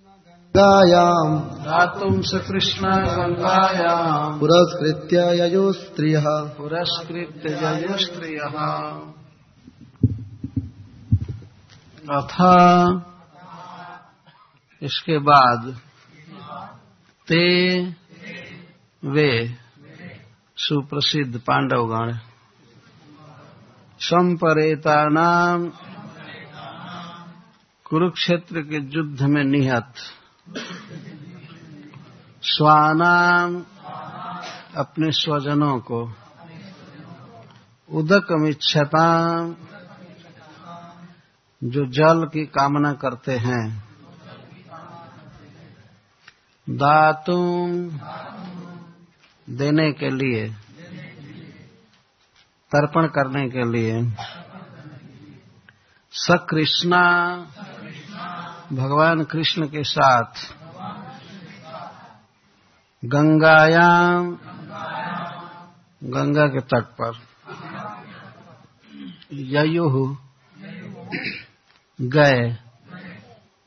गङ्गायाम् दातुं स कृष्ण गङ्गायाम् पुरस्कृत्य ययो स्त्रियः पुरस्कृत्य जय स्त्रियः अथ इसके बाद ते वे सुप्रसिद्ध पांडवगण। संपरेता नाम कुरुक्षेत्र के युद्ध में निहत। स्वानाम अपने स्वजनों को। उदकमिच्छताम जो जल की कामना करते हैं। दातुम देने के लिए। तर्पण करने के लिए। सकृष्णा भगवान कृष्ण के साथ। गंगायाम, गंगा के तट पर। ययु गए।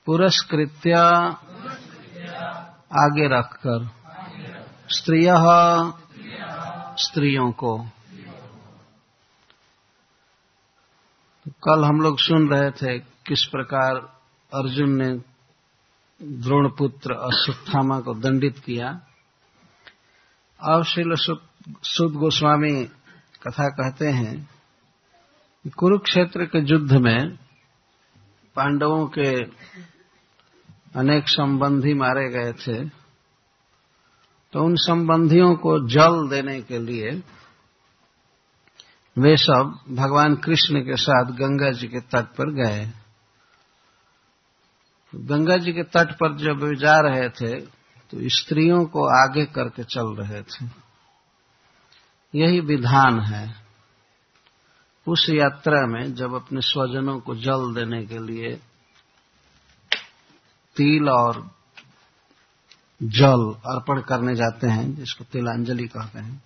पुरस्कृत्य आगे रखकर। स्त्रिय स्त्रियों को। तो कल हम लोग सुन रहे थे किस प्रकार अर्जुन ने द्रोणपुत्र अश्वत्थामा को दंडित किया। श्रील सुद गोस्वामी कथा कहते हैं कुरुक्षेत्र के युद्ध में पांडवों के अनेक संबंधी मारे गए थे। तो उन संबंधियों को जल देने के लिए वे सब भगवान कृष्ण के साथ गंगा जी के तट पर गए। गंगा जी के तट पर जब वे जा रहे थे तो स्त्रियों को आगे करके चल रहे थे। यही विधान है। उस यात्रा में जब अपने स्वजनों को जल देने के लिए तिल और जल अर्पण करने जाते हैं, जिसको तिलांजलि कहते हैं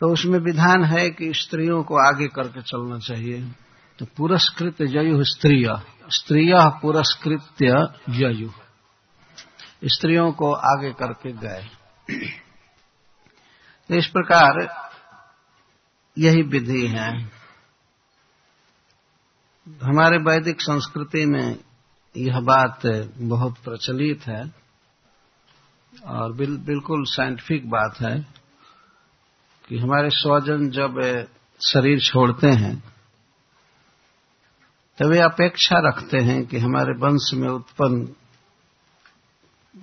तो उसमें विधान है कि स्त्रियों को आगे करके चलना चाहिए। तो पुरस्कृत जयु स्त्रिय स्त्रिय पुरस्कृत्य जयु। स्त्रियों को आगे करके गए। तो इस प्रकार यही विधि है। हमारे वैदिक संस्कृति में यह बात बहुत प्रचलित है और बिल, बिल्कुल साइंटिफिक बात है कि हमारे स्वजन जब शरीर छोड़ते हैं तो वे अपेक्षा रखते हैं कि हमारे वंश में उत्पन्न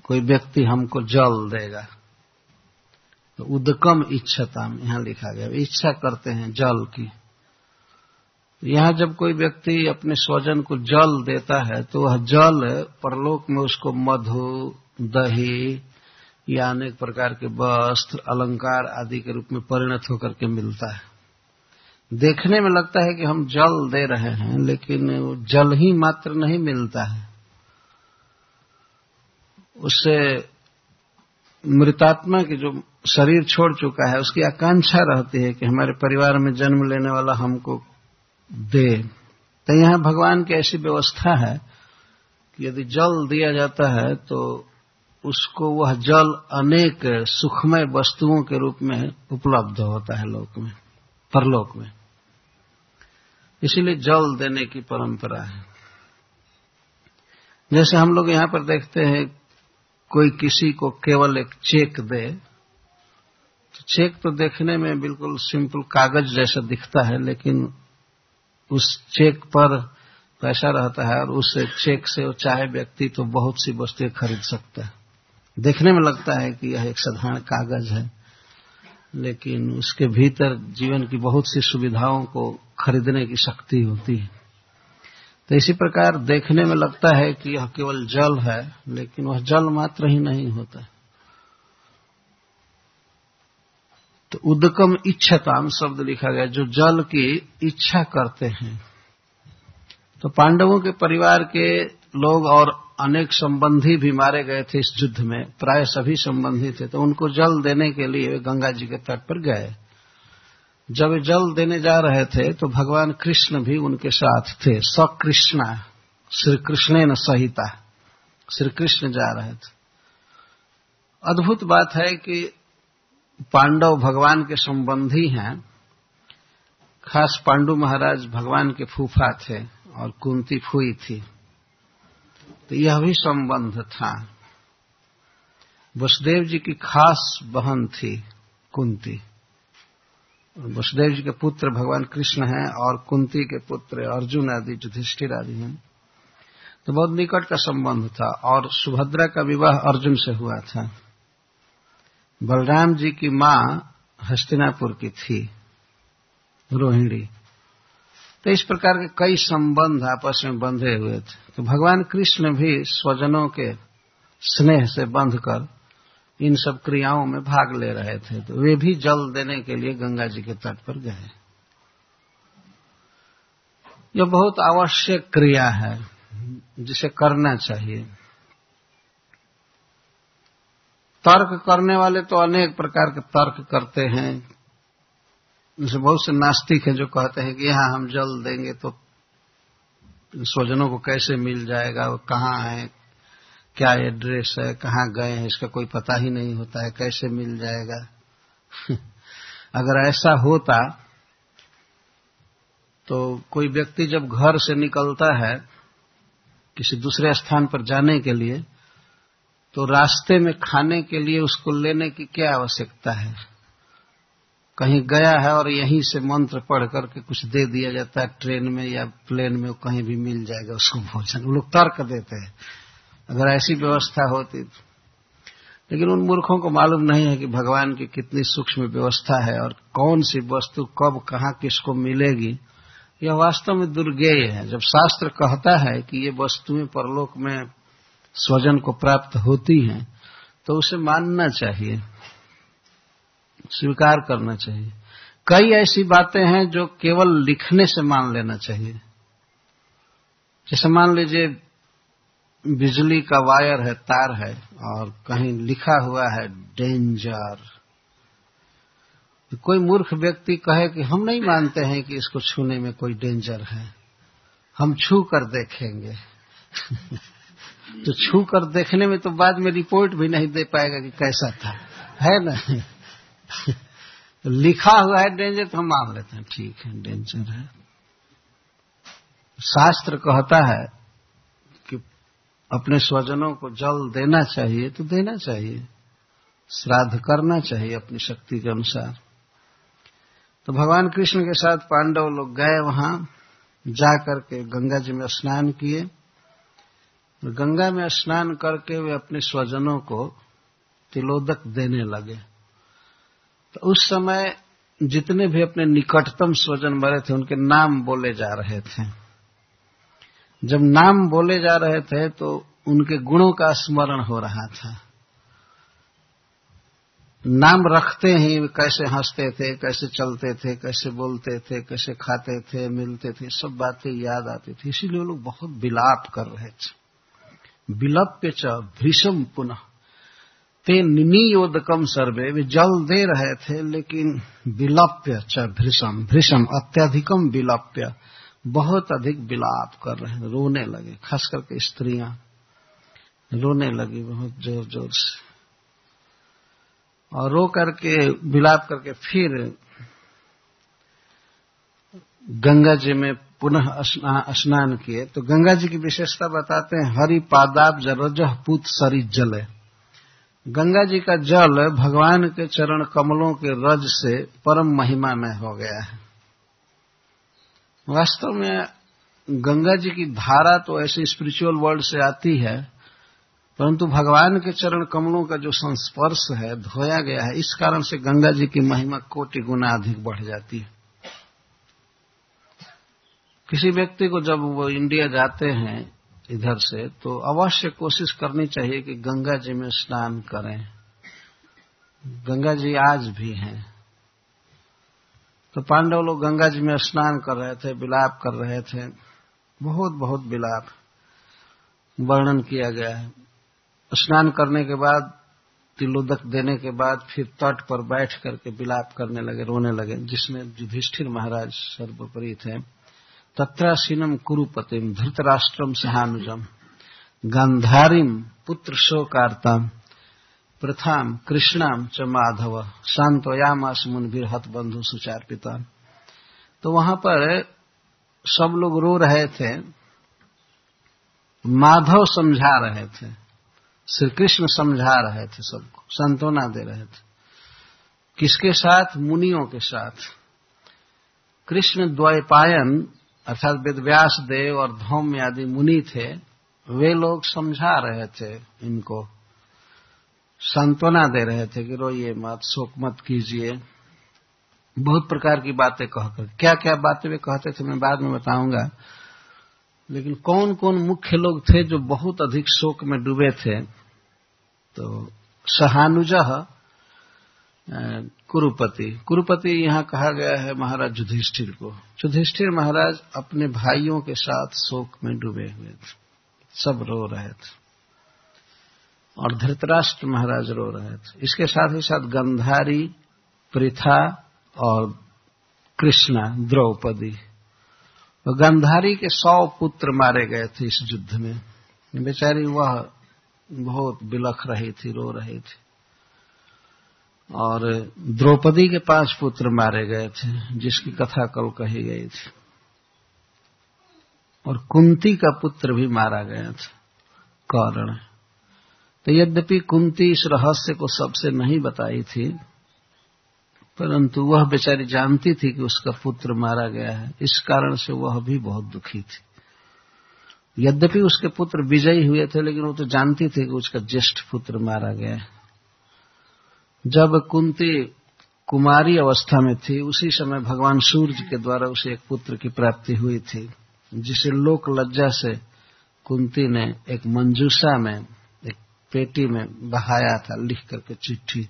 कोई व्यक्ति हमको जल देगा। तो उदकम इच्छता यहाँ लिखा गया। इच्छा करते हैं जल की। यहाँ जब कोई व्यक्ति अपने स्वजन को जल देता है तो वह जल परलोक में उसको मधु, दही, या अनेक प्रकार के वस्त्र, अलंकार आदि के रूप में परिणत होकर के मिलता है। देखने में लगता है कि हम जल दे रहे हैं, लेकिन वो जल ही मात्र नहीं मिलता है। उससे मृतात्मा की जो शरीर छोड़ चुका है, उसकी आकांक्षा रहती है कि हमारे परिवार में जन्म लेने वाला हमको दे। तो यहाँ भगवान की ऐसी व्यवस्था है कि यदि जल दिया जाता है तो उसको वह जल अनेक सुखमय वस्तुओं के रूप में उपलब्ध होता है लोक में, परलोक में। इसीलिए जल देने की परंपरा है। जैसे हम लोग यहाँ पर देखते हैं, कोई किसी को केवल एक चेक दे तो चेक तो देखने में बिल्कुल सिंपल कागज़ जैसा दिखता है, लेकिन उस चेक पर पैसा रहता है और उस चेक से वो चाहे व्यक्ति तो बहुत सी वस्तुएँ खरीद सकता है। देखने में लगता है कि यह एक साधारण कागज़ है। लेकिन उसके भीतर जीवन की बहुत सी सुविधाओं को खरीदने की शक्ति होती है। तो इसी प्रकार देखने में लगता है कि यह केवल जल है, लेकिन वह जल मात्र ही नहीं होता है। तो उदकम इच्छताम शब्द लिखा गया, जो जल की इच्छा करते हैं। तो पांडवों के परिवार के लोग और अनेक संबंधी भी मारे गए थे इस युद्ध में, प्राय सभी संबंधी थे तो उनको जल देने के लिए वे गंगा जी के तट पर गए। जब वे जल देने जा रहे थे तो भगवान कृष्ण भी उनके साथ थे। सकृष्णा श्री कृष्ण न सहिता श्री कृष्ण जा रहे थे। अद्भुत बात है कि पांडव भगवान के संबंधी हैं। खास पांडु महाराज भगवान के फूफा थे और कुंती फूई थी। तो यह भी संबंध था। वसुदेव जी की खास बहन थी कुंती। वसुदेव जी के पुत्र भगवान कृष्ण हैं और कुंती के पुत्र अर्जुन आदि युधिष्ठिर आदि हैं। तो बहुत निकट का संबंध था और सुभद्रा का विवाह अर्जुन से हुआ था। बलराम जी की माँ हस्तिनापुर की थी, रोहिणी। तो इस प्रकार के कई संबंध आपस में बंधे हुए थे। तो भगवान कृष्ण भी स्वजनों के स्नेह से बंधकर इन सब क्रियाओं में भाग ले रहे थे। तो वे भी जल देने के लिए गंगा जी के तट पर गए। यह बहुत आवश्यक क्रिया है, जिसे करना चाहिए। तर्क करने वाले तो अनेक प्रकार के तर्क करते हैं। जैसे बहुत से नास्तिक हैं जो कहते हैं कि यहाँ हम जल देंगे तो स्वजनों को कैसे मिल जाएगा, वो कहाँ है, क्या एड्रेस है, कहाँ गए हैं, इसका कोई पता ही नहीं होता है, कैसे मिल जाएगा। अगर ऐसा होता तो कोई व्यक्ति जब घर से निकलता है, किसी दूसरे स्थान पर जाने के लिए तो रास्ते में खाने के लिए उसको लेने की क्या आवश्यकता है? कहीं गया है और यहीं से मंत्र पढ़ करके कुछ दे दिया जाता है, ट्रेन में या प्लेन में कहीं भी मिल जाएगा उसको भोजन। वो लोग तर्क देते हैं। अगर ऐसी व्यवस्था होती तो। लेकिन उन मूर्खों को मालूम नहीं है कि भगवान की कितनी सूक्ष्म व्यवस्था है और कौन सी वस्तु कब, कहाँ किसको मिलेगी। यह वास्तव में दुर्गेय है। जब शास्त्र कहता है कि ये वस्तुएँ परलोक में स्वजन को प्राप्त होती हैं तो उसे मानना चाहिए। स्वीकार करना चाहिए। कई ऐसी बातें हैं जो केवल लिखने से मान लेना चाहिए। जैसे मान लीजिए, बिजली का वायर है, तार है, और कहीं लिखा हुआ है, डेंजर. कोई मूर्ख व्यक्ति कहे कि हम नहीं मानते हैं कि इसको छूने में कोई डेंजर है। हम छू कर देखेंगे। तो छू कर देखने में तो बाद में रिपोर्ट भी नहीं दे पाएगा कि कैसा था। है ना? लिखा हुआ है डेंजर तो हम मान लेते हैं। ठीक है डेंजर है। शास्त्र कहता है कि अपने स्वजनों को जल देना चाहिए तो देना चाहिए। श्राद्ध करना चाहिए अपनी शक्ति के अनुसार। तो भगवान कृष्ण के साथ पांडव लोग गए वहाँ, जाकर के गंगा जी में स्नान किए। गंगा में स्नान करके वे अपने स्वजनों को तिलोदक देने लगे। तो उस समय जितने भी अपने निकटतम स्वजन मरे थे, उनके नाम बोले जा रहे थे। जब नाम बोले जा रहे थे तो उनके गुणों का स्मरण हो रहा था। नाम रखते ही कैसे हँसते थे, कैसे चलते थे, कैसे बोलते थे, कैसे खाते थे, मिलते थे, सब बातें याद आती थी। इसीलिए लोग बहुत विलाप कर रहे थे। विलप्य च पुनः। ते निनियोदकम सर्वे, वे जल दे रहे थे, लेकिन विलप्य च भृषम भृषम अत्यधिकम विलप्य, बहुत अधिक विलाप कर रहे रोने लगे, खास करके स्त्रियाँ, रोने लगी बहुत ज़ोर ज़ोर से। और रो करके, विलाप करके फिर गंगा जी में पुनः स्नान किए। तो गंगा जी की विशेषता बताते हैं हरि पादाब जरज पुत सरी जल गंगा जी का जल भगवान के चरण कमलों के रज से परम महिमा में हो गया है। वास्तव में गंगा जी की धारा तो ऐसे स्पिरिचुअल वर्ल्ड से आती है, परंतु भगवान के चरण कमलों का जो संस्पर्श है, धोया गया है, इस कारण से गंगा जी की महिमा कोटि गुना अधिक बढ़ जाती है। किसी व्यक्ति को जब वो इंडिया जाते हैं इधर से तो अवश्य कोशिश करनी चाहिए कि गंगा जी में स्नान करें। गंगा जी आज भी हैं। तो पांडव लोग गंगा जी में स्नान कर रहे थे, विलाप कर रहे थे। बहुत बहुत विलाप वर्णन किया गया है। स्नान करने के बाद, तिलोदक देने के बाद फिर तट पर बैठ करके विलाप करने लगे, रोने लगे, जिसमें युधिष्ठिर महाराज सर्वोपरि थे। तत्रासीनम कुरुपतिम, धृतराष्ट्रम सहानुजम गांधारीम पुत्र शोकार्ताम प्रथाम कृष्णाम च माधव शांतयामास मुनवीर हत बंधु सुचार पिता तो वहाँ पर सब लोग रो रहे थे, माधव समझा रहे थे श्री कृष्ण समझा रहे थे सबको, सांत्वना दे रहे थे। किसके साथ? मुनियों के साथ। कृष्ण द्वैपायन अर्थात वेदव्यास देव और धौम्य आदि मुनि थे, वे लोग समझा रहे थे इनको। सांत्वना दे रहे थे कि रोइए मत, शोक मत कीजिए। बहुत प्रकार की बातें कहकर। क्या क्या बातें वे कहते थे मैं बाद में बताऊँगा। लेकिन कौन कौन मुख्य लोग थे जो बहुत अधिक शोक में डूबे थे? तो सहानुज कुरुपति। कुरुपति यहाँ कहा गया है महाराज युधिष्ठिर को। युधिष्ठिर महाराज अपने भाइयों के साथ शोक में डूबे हुए थे। सब रो रहे थे। और धृतराष्ट्र महाराज रो रहे थे। इसके साथ ही साथ गंधारी प्रथा और कृष्णा, द्रौपदी। गंधारी के सौ पुत्र मारे गए थे इस युद्ध में। बेचारी वह बहुत बिलख रही थी, रो रही थी। और द्रौपदी के पाँच पुत्र मारे गए थे, जिसकी कथा कल कही गई थी। और कुंती का पुत्र भी मारा गया था। कौरण तो यद्यपि कुंती इस रहस्य को सबसे नहीं बताई थी, परंतु वह बेचारी जानती थी कि उसका पुत्र मारा गया है। इस कारण से वह भी बहुत दुखी थी। यद्यपि उसके पुत्र विजयी हुए थे, लेकिन वो तो जानती थी कि उसका ज्येष्ठ पुत्र मारा गया है। जब कुंती कुमारी अवस्था में थी, उसी समय भगवान सूर्य के द्वारा उसे एक पुत्र की प्राप्ति हुई थी, जिसे लोक लज्जा से कुंती ने एक मंजूषा में, एक पेटी में बहाया था, लिख करके चिट्ठी।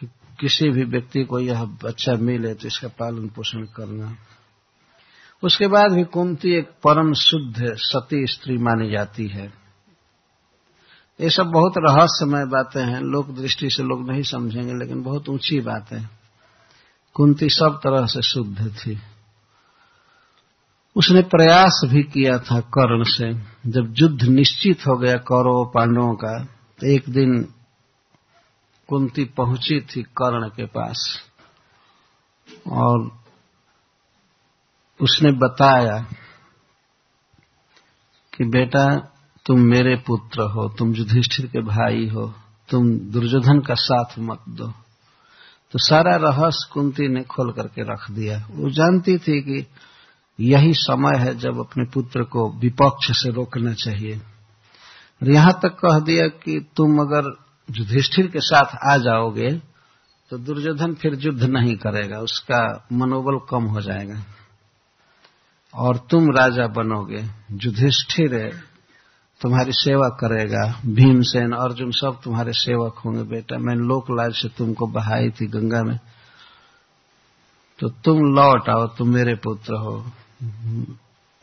कि किसी भी व्यक्ति को यह बच्चा मिले तो इसका पालन पोषण करना। उसके बाद भी कुंती एक परम शुद्ध सती स्त्री मानी जाती है। ये सब बहुत रहस्यमय बातें हैं, लोक दृष्टि से लोग नहीं समझेंगे, लेकिन बहुत ऊँची बात है। कुंती सब तरह से शुद्ध थी। उसने प्रयास भी किया था कर्ण से। जब युद्ध निश्चित हो गया कौरव, पांडवों का तो एक दिन कुंती पहुँची थी कर्ण के पास। और उसने बताया कि बेटा तुम मेरे पुत्र हो, तुम युधिष्ठिर के भाई हो, तुम दुर्योधन का साथ मत दो। तो सारा रहस्य कुंती ने खोल करके रख दिया। वो जानती थी कि यही समय है जब अपने पुत्र को विपक्ष से रोकना चाहिए। और यहाँ तक कह दिया कि तुम अगर युधिष्ठिर के साथ आ जाओगे तो दुर्योधन फिर युद्ध नहीं करेगा, उसका मनोबल कम हो जाएगा। और तुम राजा बनोगे, युधिष्ठिर तुम्हारी सेवा करेगा। भीमसेन, अर्जुन सब तुम्हारे सेवक होंगे बेटा। मैं लोकलाज से तुमको बहाई थी गंगा में। तो तुम लौट आओ, तुम मेरे पुत्र हो।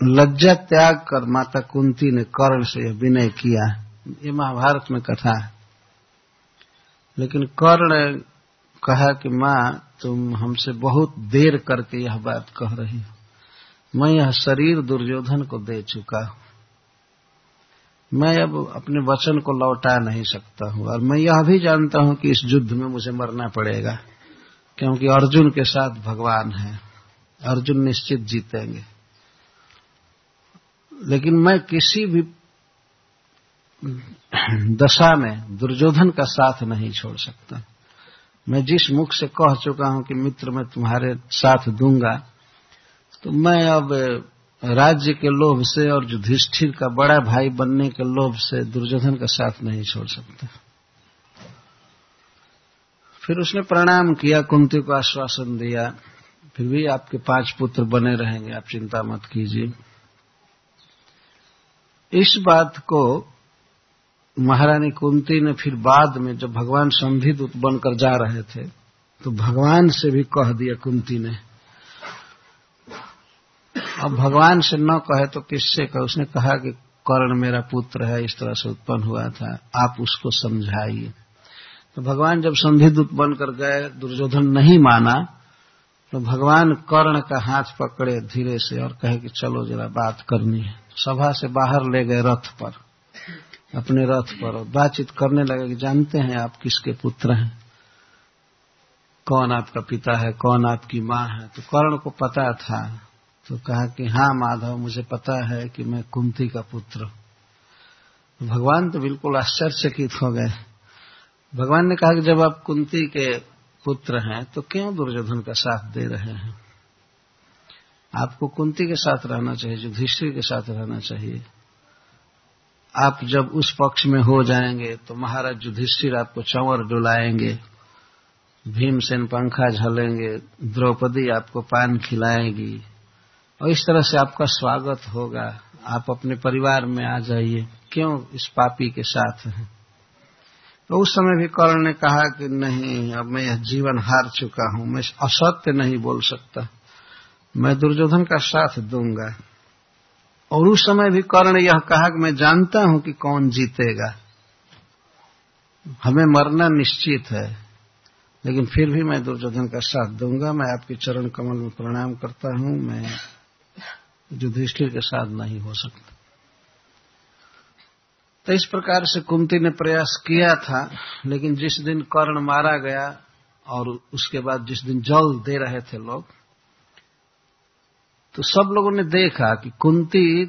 लज्जा त्याग कर माता कुंती ने कर्ण से यह विनय किया। ये महाभारत में कथा है। लेकिन कर्ण कहा कि माँ, तुम हमसे बहुत देर करके यह बात कह रही हो। मैं यह शरीर दुर्योधन को दे चुका हूँ। मैं अब अपने वचन को लौटा नहीं सकता हूँ। और मैं यह भी जानता हूँ कि इस युद्ध में मुझे मरना पड़ेगा, क्योंकि अर्जुन के साथ भगवान है। अर्जुन निश्चित जीतेंगे। लेकिन मैं किसी भी दशा में दुर्योधन का साथ नहीं छोड़ सकता। मैं जिस मुख से कह चुका हूँ कि मित्र, मैं तुम्हारे साथ दूँगा तो मैं अब राज्य के लोभ से और युधिष्ठिर का बड़ा भाई बनने के लोभ से दुर्योधन का साथ नहीं छोड़ सकता। फिर उसने प्रणाम किया, कुंती को आश्वासन दिया। फिर भी आपके पाँच पुत्र बने रहेंगे, आप चिंता मत कीजिए। इस बात को महारानी कुंती ने फिर बाद में, जब भगवान संधिदूत बनकर जा रहे थे तो भगवान से भी कह दिया कुंती ने अब भगवान से न कहे तो किससे कहे? उसने कहा कि कर्ण मेरा पुत्र है, इस तरह से उत्पन्न हुआ था। आप उसको समझाइए। तो भगवान जब संधिदूत बनकर गए, दुर्योधन नहीं माना तो भगवान कर्ण का हाथ पकड़े धीरे से और कहे कि चलो जरा बात करनी है। सभा से बाहर ले गए रथ पर। अपने रथ पर और बातचीत करने लगे कि जानते हैं आप किसके पुत्र हैं? कौन आपका पिता है? कौन आपकी माँ है? तो कर्ण को पता था तो कहा कि हाँ माधव, मुझे पता है कि मैं कुंती का पुत्र तो भगवान तो बिल्कुल आश्चर्यचकित हो गए। भगवान ने कहा कि जब आप कुंती के पुत्र हैं तो क्यों दुर्योधन का साथ दे रहे हैं? आपको कुंती के साथ रहना चाहिए, युधिष्ठिर के साथ रहना चाहिए। आप जब उस पक्ष में हो जाएँगे तो महाराज युधिष्ठिर आपको चंवर डुलाएँगे, भीमसेन पंखा झलेंगे, द्रौपदी आपको पान खिलाएगी। और इस तरह से आपका स्वागत होगा। आप अपने परिवार में आ जाइए। क्यों इस पापी के साथ हैं? तो उस समय भी कर्ण ने कहा कि नहीं, अब मैं यह जीवन हार चुका हूँ, मैं असत्य नहीं बोल सकता। मैं दुर्योधन का साथ दूँगा। और उस समय भी कर्ण यह कहा कि मैं जानता हूँ कि कौन जीतेगा। हमें मरना निश्चित है, लेकिन फिर भी मैं दुर्योधन का साथ दूँगा। मैं आपके चरण कमल में प्रणाम करता हूँ, मैं युधिष्ठिर के साथ नहीं हो सकता। तो इस प्रकार से कुंती ने प्रयास किया था, लेकिन जिस दिन कर्ण मारा गया और उसके बाद जिस दिन जल दे रहे थे लोग तो सब लोगों ने देखा कि कुंती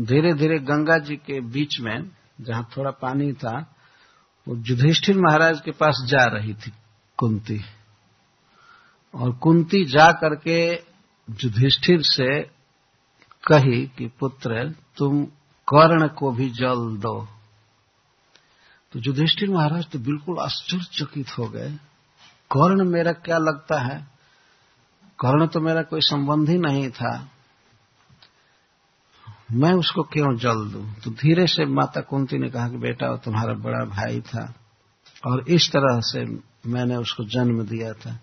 धीरे धीरे गंगा जी के बीच में, जहाँ थोड़ा पानी था, वो युधिष्ठिर महाराज के पास जा रही थी, कुंती। और कुंती जा करके युधिष्ठिर से कही कि पुत्र, तुम कर्ण को भी जल दो। तो युधिष्ठिर महाराज तो बिल्कुल आश्चर्यचकित हो गए। कर्ण मेरा क्या लगता है? कर्ण तो मेरा कोई संबंध ही नहीं था। मैं उसको क्यों जल दूँ? तो धीरे से माता कुंती ने कहा कि बेटा, वो तुम्हारा बड़ा भाई था और इस तरह से मैंने उसको जन्म दिया था।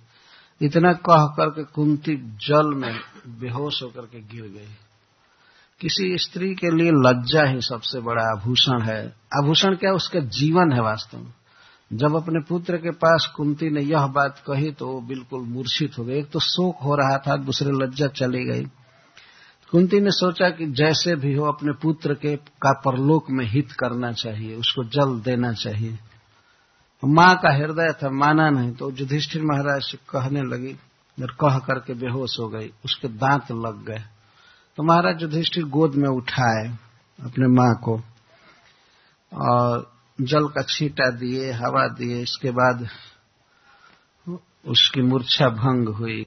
इतना कह करके कुंती जल में बेहोश होकर के गिर गई। किसी स्त्री के लिए लज्जा ही सबसे बड़ा आभूषण है। आभूषण क्या? उसका जीवन है वास्तव में। जब अपने पुत्र के पास कुंती ने यह बात कही तो वो बिल्कुल मूर्छित हो गए। एक तो शोक हो रहा था, दूसरे लज्जा चली गई। कुंती ने सोचा कि जैसे भी हो, अपने पुत्र के का परलोक में हित करना चाहिए, उसको जल देना चाहिए। माँ का हृदय था, माना नहीं तो युधिष्ठिर महाराज से कहने लगी और कह करके बेहोश हो गई। उसके दांत लग गए। तो महाराज युधिष्ठिर गोद में उठाए अपने माँ को और जल का छींटा दिए, हवा दिए, इसके बाद उसकी मूर्छा भंग हुई।